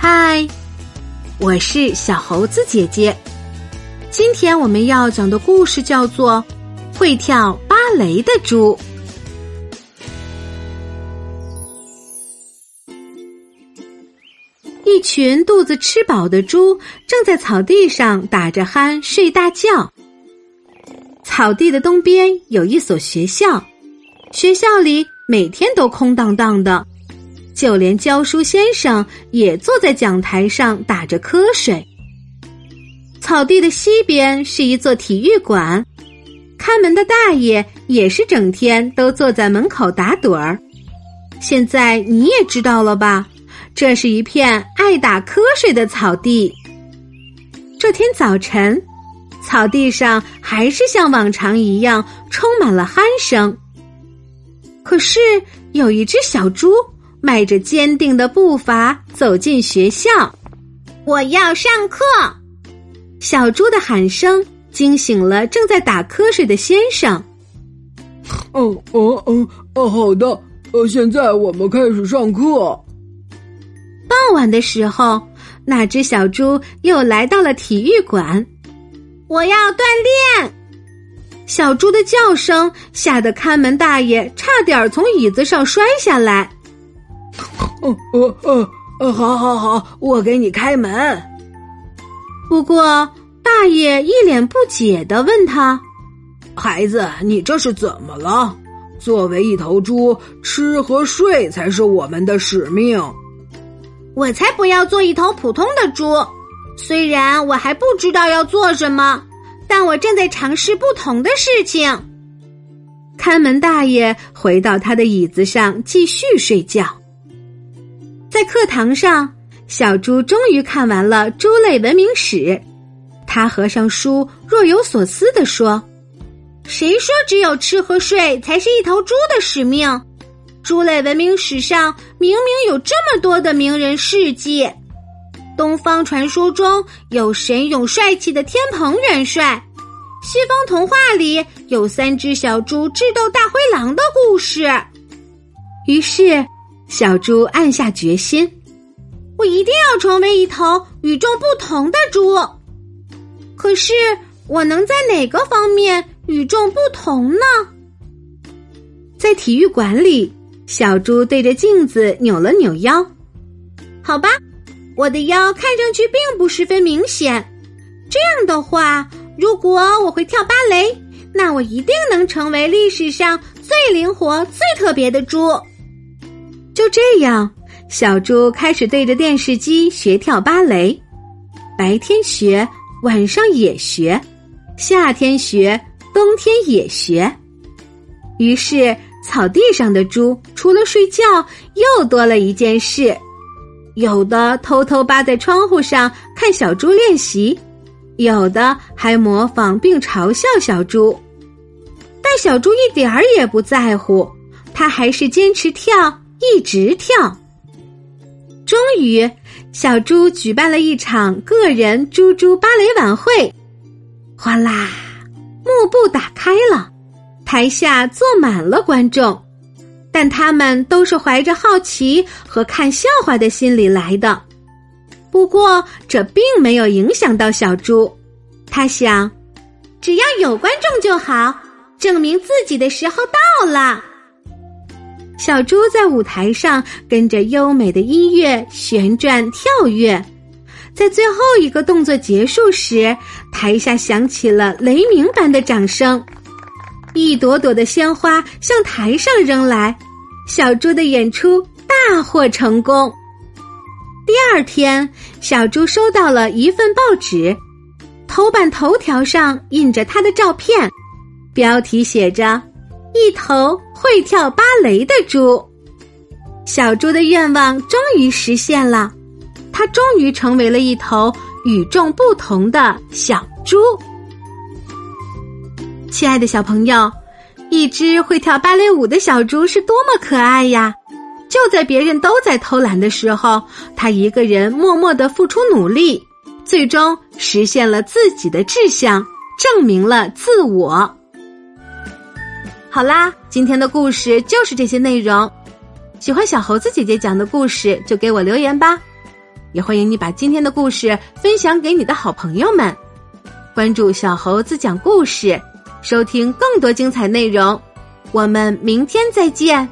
嗨，我是小猴子姐姐。今天我们要讲的故事叫做《会跳芭蕾的猪》。一群肚子吃饱的猪正在草地上打着鼾睡大觉。草地的东边有一所学校，学校里每天都空荡荡的，就连教书先生也坐在讲台上打着瞌睡。草地的西边是一座体育馆，看门的大爷也是整天都坐在门口打盹儿。现在你也知道了吧？这是一片爱打瞌睡的草地。这天早晨，草地上还是像往常一样充满了鼾声。可是有一只小猪迈着坚定的步伐走进学校。我要上课。小猪的喊声惊醒了正在打瞌睡的先生。哦哦哦哦，好的，呃，现在我们开始上课。傍晚的时候，那只小猪又来到了体育馆。我要锻炼。小猪的叫声吓得看门大爷差点从椅子上摔下来。哦哦哦哦，好好好，我给你开门。不过，大爷一脸不解的问他：“孩子，你这是怎么了？作为一头猪，吃和睡才是我们的使命。我才不要做一头普通的猪。虽然我还不知道要做什么，但我正在尝试不同的事情。”看门大爷回到他的椅子上继续睡觉。在课堂上。小猪终于看完了猪类文明史，他合上书，若有所思地说：“谁说只有吃和睡才是一头猪的使命？猪类文明史上明明有这么多的名人事迹。东方传说中有神勇帅气的天蓬元帅，西方童话里有三只小猪智斗大灰狼的故事。”于是，小猪暗下决心。我一定要成为一头与众不同的猪。可是，我能在哪个方面与众不同呢？在体育馆里，小猪对着镜子扭了扭腰。好吧，我的腰看上去并不十分明显。这样的话，如果我会跳芭蕾，那我一定能成为历史上最灵活、最特别的猪。就这样。小猪开始对着电视机学跳芭蕾，白天学，晚上也学，夏天学，冬天也学。于是，草地上的猪除了睡觉，又多了一件事：有的偷偷扒在窗户上看小猪练习，有的还模仿并嘲笑小猪。但小猪一点儿也不在乎，他还是坚持跳，一直跳。终于，小猪举办了一场个人猪猪芭蕾晚会。哗啦，幕布打开了，台下坐满了观众，但他们都是怀着好奇和看笑话的心理来的。不过，这并没有影响到小猪。他想，只要有观众就好，证明自己的时候到了。小猪在舞台上跟着优美的音乐旋转跳跃，在最后一个动作结束时，台下响起了雷鸣般的掌声，一朵朵的鲜花向台上扔来，小猪的演出大获成功。第二天，小猪收到了一份报纸，头版头条上印着他的照片，标题写着。一头会跳芭蕾的猪，小猪的愿望终于实现了，它终于成为了一头与众不同的小猪。亲爱的小朋友，一只会跳芭蕾舞的小猪是多么可爱呀！就在别人都在偷懒的时候，它一个人默默的付出努力，最终实现了自己的志向，证明了自我。好啦，今天的故事就是这些内容。喜欢小猴子姐姐讲的故事，就给我留言吧。也欢迎你把今天的故事分享给你的好朋友们。关注小猴子讲故事，收听更多精彩内容。我们明天再见。